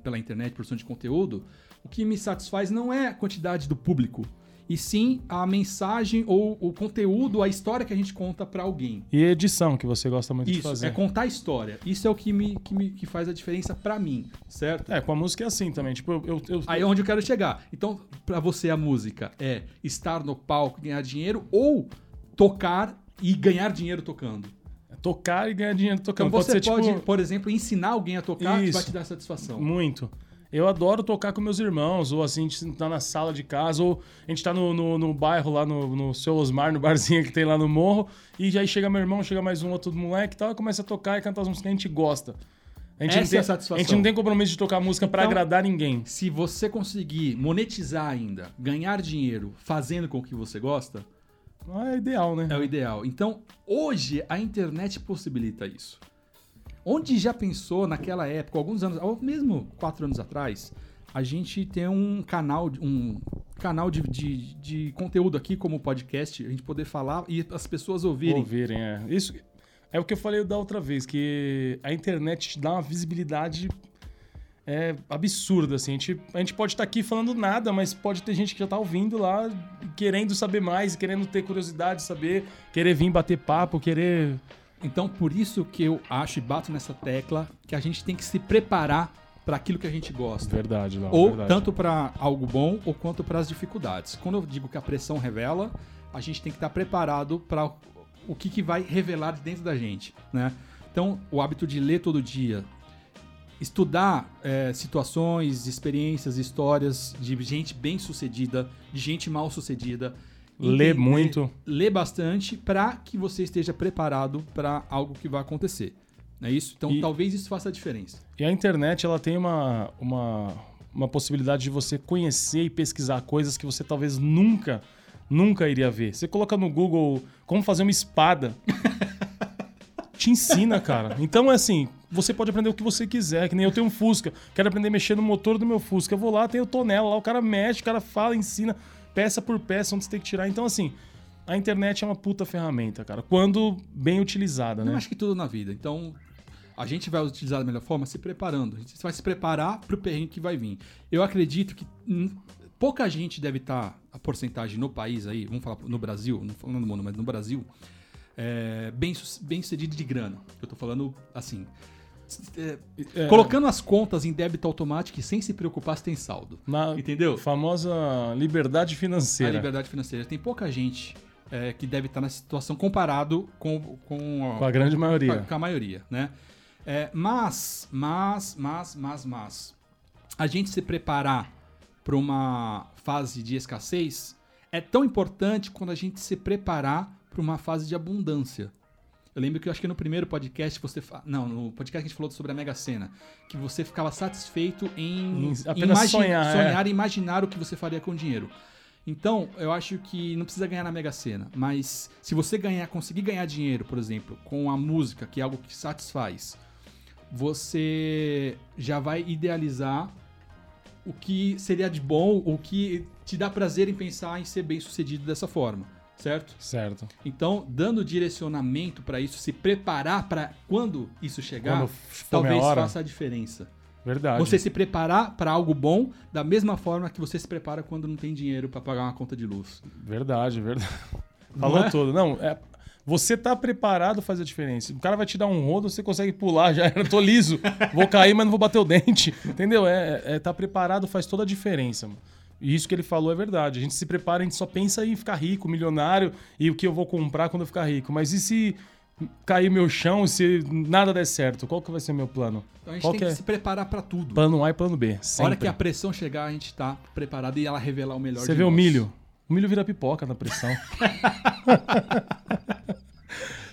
pela internet, produção de conteúdo, o que me satisfaz não é a quantidade do público, e sim a mensagem ou o conteúdo, a história que a gente conta pra alguém. E edição, que você gosta muito de Isso, fazer. é contar a história. Isso é o que, me, que, me, que faz a diferença pra mim, certo? É, com a música é assim também. Tipo, eu. eu, Aí é onde eu quero chegar. Então, pra você a música é estar no palco, ganhar dinheiro ou tocar e ganhar dinheiro tocando. é tocar e ganhar dinheiro tocando. Então você ser, pode, tipo, por exemplo, ensinar alguém a tocar que Isso. vai te dar satisfação. Muito. Eu adoro tocar com meus irmãos, ou assim, a gente tá na sala de casa, ou a gente tá no, no, no bairro lá no, no seu Osmar, no barzinho que tem lá no morro, e aí chega meu irmão, chega mais um outro moleque e tal, e começa a tocar e cantar as músicas que a gente gosta. A gente, Essa tem, é a satisfação. a gente não tem compromisso de tocar música pra Então- agradar ninguém. Se você conseguir monetizar ainda, ganhar dinheiro fazendo com o que você gosta, É ideal, né? é o ideal. Então, hoje a internet possibilita isso. Onde já pensou naquela época, alguns anos, ou mesmo quatro anos atrás, a gente tem um canal, um canal de, de, de conteúdo aqui como podcast, a gente poder falar e as pessoas ouvirem. Ouvirem, é. Isso é o que eu falei da outra vez, que a internet te dá uma visibilidade é, absurda, assim. A gente, a gente pode estar aqui falando nada, mas pode ter gente que já tá ouvindo lá, querendo saber mais, querendo ter curiosidade de saber, querer vir bater papo, querer... Então, por isso que eu acho e bato nessa tecla que a gente tem que se preparar para aquilo que a gente gosta. Verdade, não, Ou verdade. tanto para algo bom ou quanto para as dificuldades. Quando eu digo que a pressão revela, a gente tem que estar preparado para o que, que vai revelar dentro da gente, né? Então, o hábito de ler todo dia, estudar é, situações, experiências, histórias de gente bem sucedida, de gente mal sucedida. Lê muito. Lê bastante para que você esteja preparado para algo que vai acontecer. Não é isso? Então E- talvez isso faça a diferença. E a internet, ela tem uma, uma, uma possibilidade de você conhecer e pesquisar coisas que você talvez nunca, nunca iria ver. Você coloca no Google como fazer uma espada. Te ensina, cara. Então é assim, você pode aprender o que você quiser, que nem eu tenho um Fusca, quero aprender a mexer no motor do meu Fusca. Eu vou lá, tem o tonela lá, o cara mexe, o cara fala, ensina peça por peça onde você tem que tirar. Então assim, a internet é uma puta ferramenta, cara, quando bem utilizada, Não né? acho que tudo na vida. Então, a gente vai utilizar da melhor forma se preparando. A gente vai se preparar para o perrengue que vai vir. Eu acredito que pouca gente deve estar, a porcentagem no país aí, vamos falar no Brasil, não falando no mundo, mas no Brasil, é, bem, bem sucedido de grana. Eu tô falando assim. É, É, Colocando as contas em débito automático e sem se preocupar se tem saldo. na Entendeu? famosa liberdade A financeira. liberdade financeira. Tem pouca gente é, que deve estar nessa situação comparado com, com, Com a grande com a, maioria. com a maioria, né? É, mas, mas, mas, mas, mas, a gente se preparar para uma fase de escassez é tão importante quando a gente se preparar para uma fase de abundância. Eu lembro que eu acho que no primeiro podcast você. fa- Não, no podcast que a gente falou sobre a Mega Sena. Que você ficava satisfeito em, apenas sonhar, é. sonhar e imaginar o que você faria com o dinheiro. Então, eu acho que não precisa ganhar na Mega Sena, mas se você ganhar, conseguir ganhar dinheiro, por exemplo, com a música, que é algo que satisfaz, você já vai idealizar o que seria de bom, o que te dá prazer em pensar em ser bem sucedido dessa forma, certo? Certo. Então, dando direcionamento para isso, se preparar para quando isso chegar, Quando talvez faça a diferença. Verdade. Você se preparar para algo bom da mesma forma que você se prepara quando não tem dinheiro para pagar uma conta de luz. Verdade, verdade. Falou é? tudo. Não, é. Você tá preparado faz a diferença. O cara vai te dar um rodo, você consegue pular, já era, tô liso. Vou cair, mas não vou bater o dente. Entendeu? É, é tá preparado faz toda a diferença. Mano. E isso que ele falou é verdade. A gente se prepara, a gente só pensa em ficar rico, milionário e o que eu vou comprar quando eu ficar rico. Mas e se cair meu chão, se nada der certo? Qual que vai ser meu plano? Então a gente Qual tem que é? se preparar para tudo. Plano A e plano B. A hora Sempre. que a pressão chegar, a gente tá preparado e ela revelar o melhor Você vê o nós. milho. O milho vira pipoca na pressão.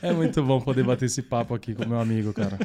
é muito bom poder bater esse papo aqui com meu amigo, cara.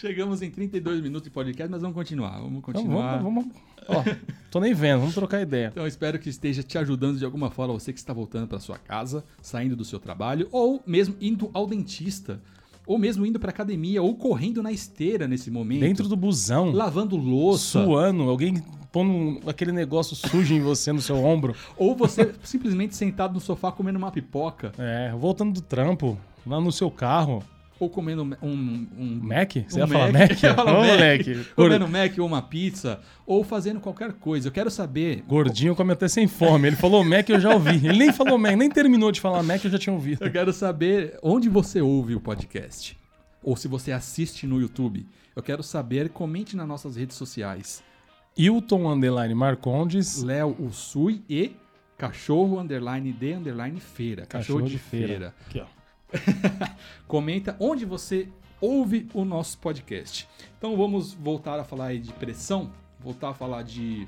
Chegamos em 32 minutos de podcast, mas vamos continuar. Vamos Então, continuar. vamos, vamos. Ó, tô nem vendo, vamos trocar ideia. Então espero que esteja te ajudando de alguma forma, você que está voltando para sua casa, saindo do seu trabalho, ou mesmo indo ao dentista, ou mesmo indo para academia, ou correndo na esteira nesse momento, Dentro do busão, lavando louça, suando, alguém pondo aquele negócio sujo em você no seu ombro. ou você simplesmente sentado no sofá comendo uma pipoca, É, voltando do trampo, lá no seu carro. Ou comendo um, um Mac? Você Um ia falar Mac. Mac? Eu ia falar Ô, Mac. comendo Mac ou uma pizza, ou fazendo qualquer coisa. Eu quero saber Gordinho come até sem fome. Ele falou Mac, eu já ouvi. Ele nem falou Mac, nem terminou de falar Mac, eu já tinha ouvido. Eu quero saber onde você ouve o podcast. Ou se você assiste no YouTube. Eu quero saber, comente nas nossas redes sociais. Hilton Underline Marcondes. Léo Usui e Cachorro Underline de Underline Feira. Cachorro, de, feira. Aqui, ó. Comenta onde você ouve o nosso podcast. Então vamos voltar a falar aí de pressão. Voltar a falar de.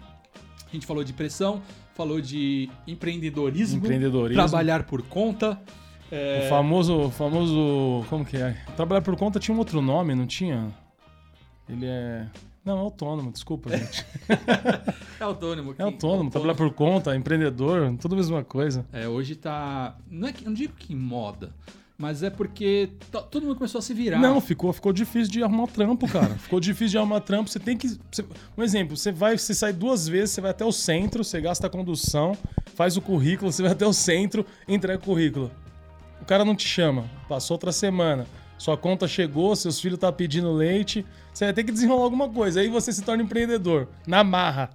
A gente falou de pressão, falou de empreendedorismo, Empreendedorismo. trabalhar por conta. é, O famoso, famoso. Como que é? Trabalhar por conta tinha um outro nome, não tinha? Ele é. Não, é autônomo, desculpa, gente. É autônomo. É autônomo, trabalhar por conta, empreendedor, tudo a mesma coisa. É, hoje tá. Não, é que, não digo que em moda, mas é porque tá- todo mundo começou a se virar. Não, ficou, ficou difícil de arrumar trampo, cara. ficou difícil de arrumar trampo. Você tem que. você- um exemplo, você vai, você sai duas vezes, você vai até o centro, você gasta a condução, faz o currículo, você vai até o centro, entrega o currículo. O cara não te chama. Passou outra semana. Sua conta chegou, seus filhos estão pedindo leite. Você vai ter que desenrolar alguma coisa. Aí você se torna empreendedor. Na marra.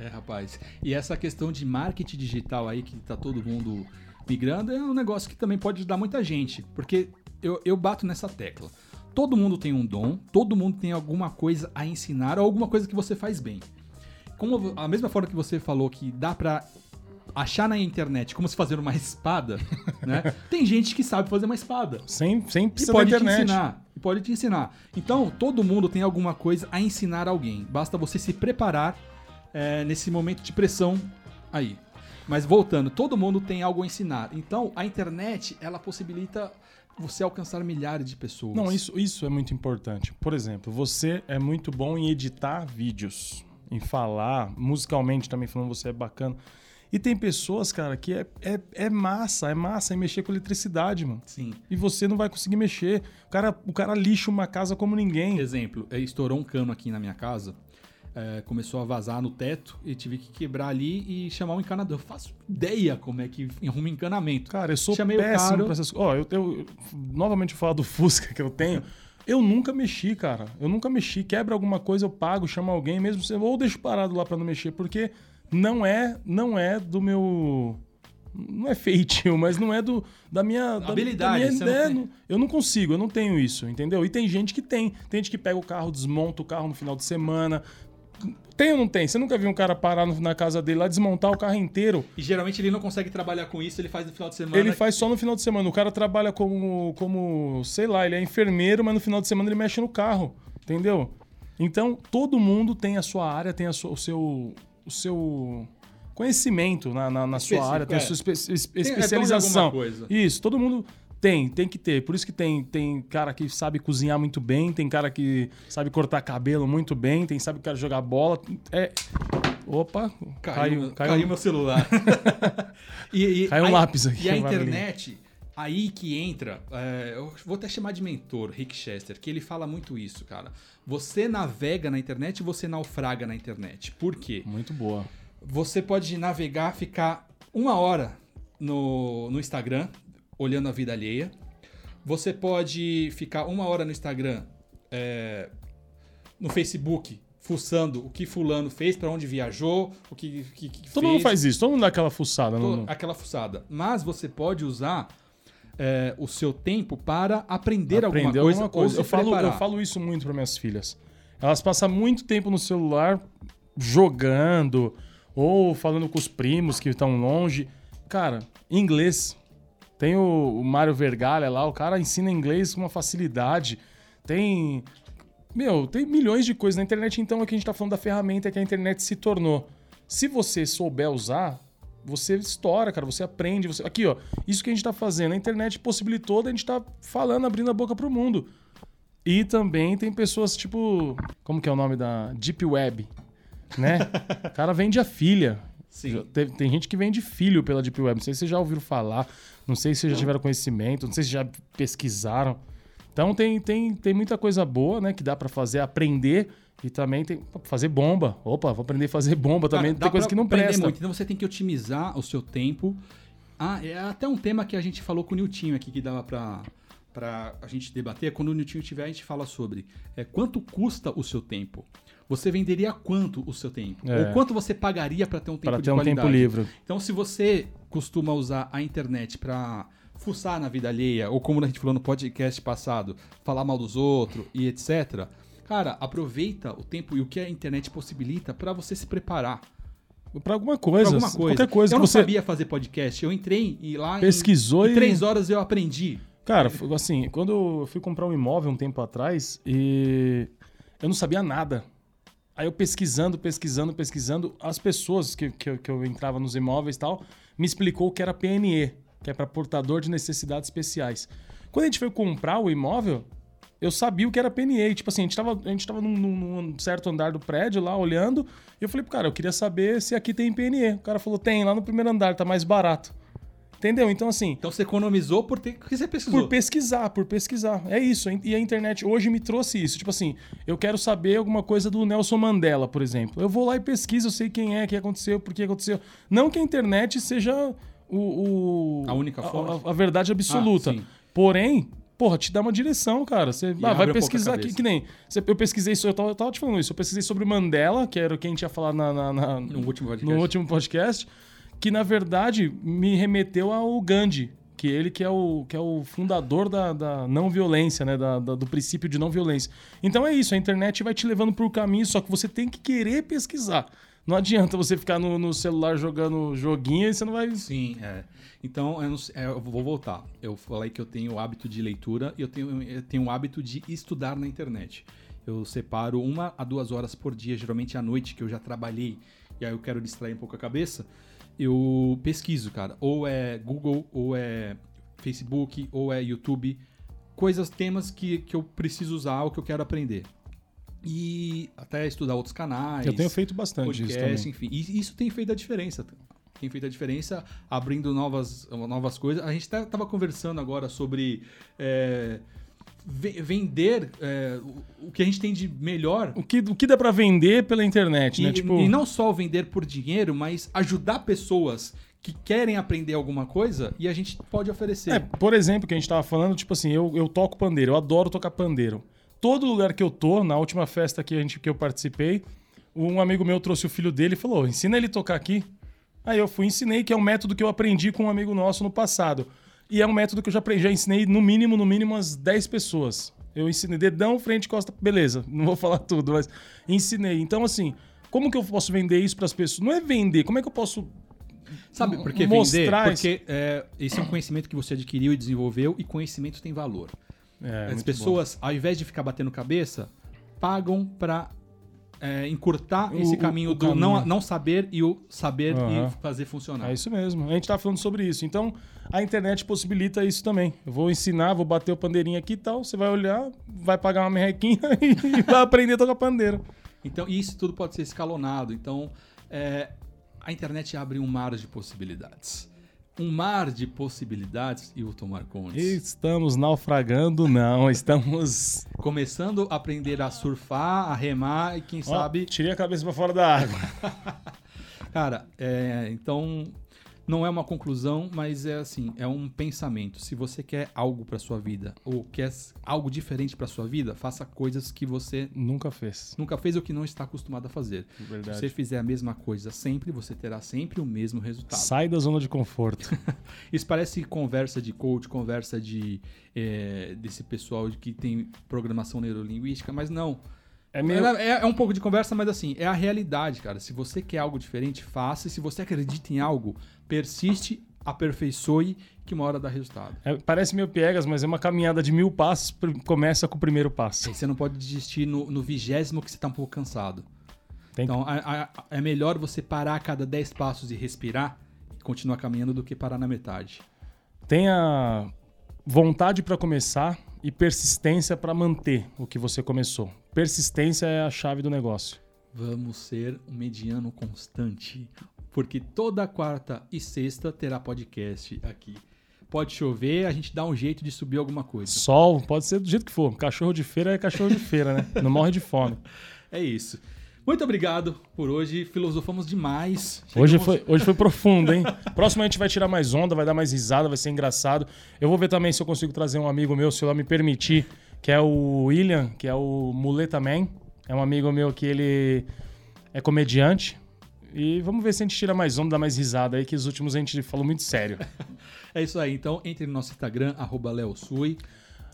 É, rapaz. E essa questão de marketing digital aí, que tá todo mundo migrando, é um negócio que também pode ajudar muita gente. Porque eu, eu bato nessa tecla. Todo mundo tem um dom, todo mundo tem alguma coisa a ensinar ou alguma coisa que você faz bem. Como a mesma forma que você falou que dá pra achar na internet como se fazer uma espada, né? Tem gente que sabe fazer uma espada. Sem, sem E precisar da pode te ensinar. pode te ensinar. Então, todo mundo tem alguma coisa a ensinar alguém. Basta você se preparar é, nesse momento de pressão aí. Mas voltando, todo mundo tem algo a ensinar. Então, a internet, ela possibilita você alcançar milhares de pessoas. Não, isso, isso é muito importante. Por exemplo, você é muito bom em editar vídeos, em falar, musicalmente também falando, você é bacana. E tem pessoas, cara, que é, é, é massa, é massa em mexer com eletricidade, mano. Sim. E você não vai conseguir mexer. O cara, o cara lixa uma casa como ninguém. Exemplo, eh, estourou um cano aqui na minha casa, eh, começou a vazar no teto e tive que quebrar ali e chamar um encanador. Eu faço ideia como é que arruma encanamento. Cara, eu sou Chamei o péssimo cara- pra essas coisas. Ó, eu, eu, eu- novamente falar do Fusca que eu tenho. Eu nunca mexi, cara. Eu nunca mexi. Quebra alguma coisa, eu pago, chamo alguém mesmo. se- Ou deixo parado lá pra não mexer, porque não é, não é do meu. Não é feitio, mas não é do, da minha. da- Habilidade, da minha você tem. Não- Eu não consigo, eu não tenho isso, entendeu? E tem gente que tem. Tem gente que pega o carro, desmonta o carro no final de semana. Tem ou não tem? Você nunca viu um cara parar na casa dele lá, desmontar o carro inteiro? E geralmente ele não consegue trabalhar com isso, ele faz no final de semana. Ele faz só no final de semana. O cara trabalha como, como, sei lá, ele é enfermeiro, mas no final de semana ele mexe no carro. Entendeu? Então, todo mundo tem a sua área, tem a sua- o, seu, o seu conhecimento na, na, na sua área, tem a é. sua espe- Tem- é especialização. coisa. Isso, todo mundo tem, tem que ter. Por isso que tem, tem cara que sabe cozinhar muito bem, tem cara que sabe cortar cabelo muito bem, tem sabe que cara jogar bola. É... Opa, Caiu, caiu, caiu, meu celular. e, e- Caiu um lápis aqui, E a internet, aí que entra, é, eu vou até chamar de mentor, Rick Chester, que ele fala muito isso, cara. Você navega na internet e você naufraga na internet. Por quê? Muito boa. Você pode navegar, ficar uma hora no, no Instagram, olhando a vida alheia. Você pode ficar uma hora no Instagram, é, no Facebook, fuçando o que fulano fez, pra onde viajou, o que, que, que Todo fez. mundo faz isso, todo mundo dá aquela fuçada. to- no- aquela fuçada. Mas você pode usar é, o seu tempo para aprender, alguma aprender coisa, alguma se Eu falo, eu falo isso muito para minhas filhas. Elas passam muito tempo no celular jogando ou falando com os primos que estão longe. Cara, inglês. Tem o, o Mário Vergalha lá, o cara ensina inglês com uma facilidade. Tem. Meu, tem milhões de coisas na internet, então aqui a gente tá falando da ferramenta que a internet se tornou. Se você souber usar, você estoura, cara, você aprende. Você... Aqui, ó, isso que a gente tá fazendo, a internet possibilitou da gente tá falando, abrindo a boca pro mundo. E também tem pessoas tipo. Como que é o nome da. Deep Web. Né? o cara vende a filha. Sim. Teve- Tem gente que vende filho pela Deep Web. Não sei se vocês já ouviram falar. Não sei se vocês já tiveram conhecimento. Não sei se já pesquisaram. Então tem, tem, tem muita coisa boa, né? Que dá pra fazer, aprender. E também tem fazer bomba. Opa, vou aprender a fazer bomba também. Cara, dá tem coisa que não presta. Muito. Então você tem que otimizar o seu tempo. Ah, é até um tema que a gente falou com o Niltinho aqui que dava pra, pra a gente debater. Quando o Niltinho tiver, a gente fala sobre é, quanto custa o seu tempo. Você venderia quanto o seu tempo? É. Ou quanto você pagaria para ter um tempo Para de ter um qualidade? tempo livre. Então, se você costuma usar a internet pra fuçar na vida alheia, ou como a gente falou no podcast passado, falar mal dos outros e etc., cara, aproveita o tempo e o que a internet possibilita pra você se preparar Pra alguma pra coisa. alguma coisa. Qualquer coisa eu não você sabia fazer podcast, eu entrei e lá em- pesquisou em, e. três horas eu aprendi. Cara, assim, quando eu fui comprar um imóvel um tempo atrás e eu não sabia nada. Aí eu pesquisando, pesquisando, pesquisando, as pessoas que, que, eu, que eu entrava nos imóveis e tal, me explicou que era PNE, que é para portador de necessidades especiais. Quando a gente foi comprar o imóvel, eu sabia o que era PNE. Tipo assim, a gente tava, a gente tava num, num- certo andar do prédio lá, olhando, e eu falei pro cara, eu queria saber se aqui tem PNE. O cara falou, tem, lá no primeiro andar, tá mais barato. Entendeu? Então, assim, Então você economizou por ter. Porque você pesquisou. por pesquisar, por pesquisar. É isso. E a internet hoje me trouxe isso. Tipo assim, eu quero saber alguma coisa do Nelson Mandela, por exemplo. Eu vou lá e pesquiso, eu sei quem é, o que aconteceu, por que aconteceu. Não que a internet seja o. o- A única fonte? A, a verdade absoluta. Ah. Porém. Porra, te dá uma direção, cara. Você ah, vai pesquisar aqui, que nem. Eu pesquisei isso, eu tava, eu tava te falando isso. Eu pesquisei sobre Mandela, que era o que a gente ia falar na, na- na- No último podcast. no último podcast, que na verdade me remeteu ao Gandhi, que ele que é o, que é o fundador da, da não violência, né? Da, da- do princípio de não violência. Então é isso, a internet vai te levando por caminho, só que você tem que querer pesquisar. Não adianta você ficar no, no celular jogando joguinho e você não vai. Sim, é. Então, eu, não é, eu vou voltar. Eu falei que eu tenho o hábito de leitura e eu tenho, eu tenho o hábito de estudar na internet. Eu separo uma a duas horas por dia, geralmente à noite, que eu já trabalhei e aí eu quero distrair um pouco a cabeça. Eu pesquiso, cara. Ou é Google, ou é Facebook, ou é YouTube. Coisas, temas que, que eu preciso usar ou que eu quero aprender. E até estudar outros canais Eu tenho feito bastante isso podcast, também. enfim. E isso tem feito a diferença. Tem feito a diferença abrindo novas, novas coisas. A gente até tava conversando agora sobre é, vender é, o- que a gente tem de melhor. O que, o que dá pra vender pela internet, E, né? Tipo, e não só vender por dinheiro, mas ajudar pessoas que querem aprender alguma coisa e a gente pode oferecer. É, por exemplo, que a gente tava falando, tipo assim, eu, eu toco pandeiro, eu adoro tocar pandeiro. Todo lugar que eu tô, na última festa que, a gente, que eu participei, um amigo meu trouxe o filho dele e falou: ensina ele a tocar aqui. Aí eu fui ensinei, que é um método que eu aprendi com um amigo nosso no passado. E é um método que eu já, aprendi, já ensinei no mínimo, no mínimo, umas 10 pessoas. Eu ensinei dedão, frente, costa, beleza, não vou falar tudo, mas ensinei. Então, assim, como que eu posso vender isso para as pessoas? não é vender, como é que eu posso Sabe por que mostrar vender? Porque é, esse é um conhecimento que você adquiriu e desenvolveu e conhecimento tem valor. É, As muito bom. pessoas, ao invés de ficar batendo cabeça, pagam pra é, encurtar O- esse o- caminho o do caminho. não, não saber e o saber Aham. e fazer funcionar. É isso mesmo. A gente tá falando sobre isso. Então, a internet possibilita isso também. Eu vou ensinar, vou bater o pandeirinho aqui e tal. Você vai olhar, vai pagar uma merrequinha e vai aprender a tocar pandeiro. Então, isso tudo pode ser escalonado. Então, é, a internet abre um mar de possibilidades. Um mar de possibilidades, Hilton Marcondes. Estamos naufragando, não. Estamos. Começando a aprender a surfar, a remar e quem Ó, sabe tirei a cabeça pra fora da água. Cara, é, então não é uma conclusão, mas é assim, é um pensamento. Se você quer algo pra sua vida ou quer algo diferente pra sua vida, faça coisas que você Nunca fez. nunca fez ou que não está acostumado a fazer. Verdade. Se você fizer a mesma coisa sempre, você terá sempre o mesmo resultado. Sai da zona de conforto. Isso parece conversa de coach, conversa de é, desse pessoal que tem programação neurolinguística, mas não. É meio. É, é- é um pouco de conversa, mas assim, é a realidade, cara. Se você quer algo diferente, faça. E se você acredita em algo, persiste, aperfeiçoe, que uma hora dá resultado. é- parece meio piegas, mas é uma caminhada de mil passos. Começa com o primeiro passo. Você não pode desistir no, no vigésimo que você tá um pouco cansado. Tem que- Então, a- a- é melhor você parar a cada 10 passos e respirar e continuar caminhando do que parar na metade. Tenha vontade para começar e persistência para manter o que você começou. Persistência é a chave do negócio. Vamos ser um mediano constante, porque toda quarta e sexta terá podcast aqui. Pode chover, a gente dá um jeito de subir alguma coisa. Sol, pode ser do jeito que for. Cachorro de feira é cachorro de feira, né? Não morre de fome. É isso. Muito obrigado por hoje. Filosofamos demais. Hoje Chegamos- foi, hoje foi profundo, hein? Próximo a gente vai tirar mais onda, vai dar mais risada, vai ser engraçado. Eu vou ver também se eu consigo trazer um amigo meu, se ela me permitir, que é o William, que é o Muleta Man. É um amigo meu que ele é comediante. E vamos ver se a gente tira mais onda, dá mais risada aí, que os últimos a gente falou muito sério. É isso aí. Então, entre no nosso Instagram, arroba leosui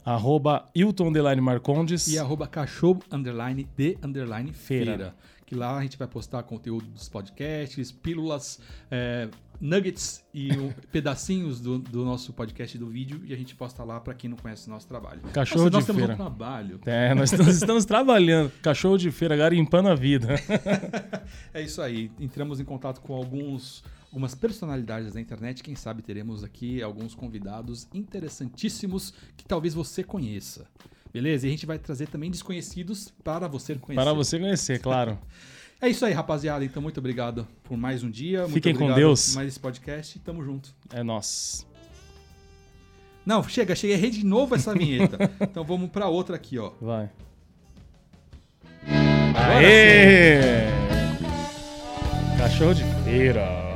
arroba Hilton Marcondes. e arroba cachorro, underline, de, underline, Feira. feira. Que lá a gente vai postar conteúdo dos podcasts, pílulas, é, nuggets e pedacinhos do, do nosso podcast do vídeo. E a gente posta lá pra quem não conhece o nosso trabalho. Cachorro Nossa, de nós temos feira. um trabalho. É, nós estamos, estamos trabalhando. Cachorro de feira, garimpando a vida. É isso aí. Entramos em contato com alguns, algumas personalidades da internet. Quem sabe teremos aqui alguns convidados interessantíssimos que talvez você conheça. Beleza? E a gente vai trazer também desconhecidos para você conhecer. Para você conhecer, claro. É isso aí, rapaziada. Então, muito obrigado por mais um dia. Muito Fiquem com Deus. por mais esse podcast. Tamo junto. É nós. Não, chega, chega. Errei de novo essa vinheta. então vamos pra outra aqui, ó. Vai. Agora Aê! Cachorro de feira.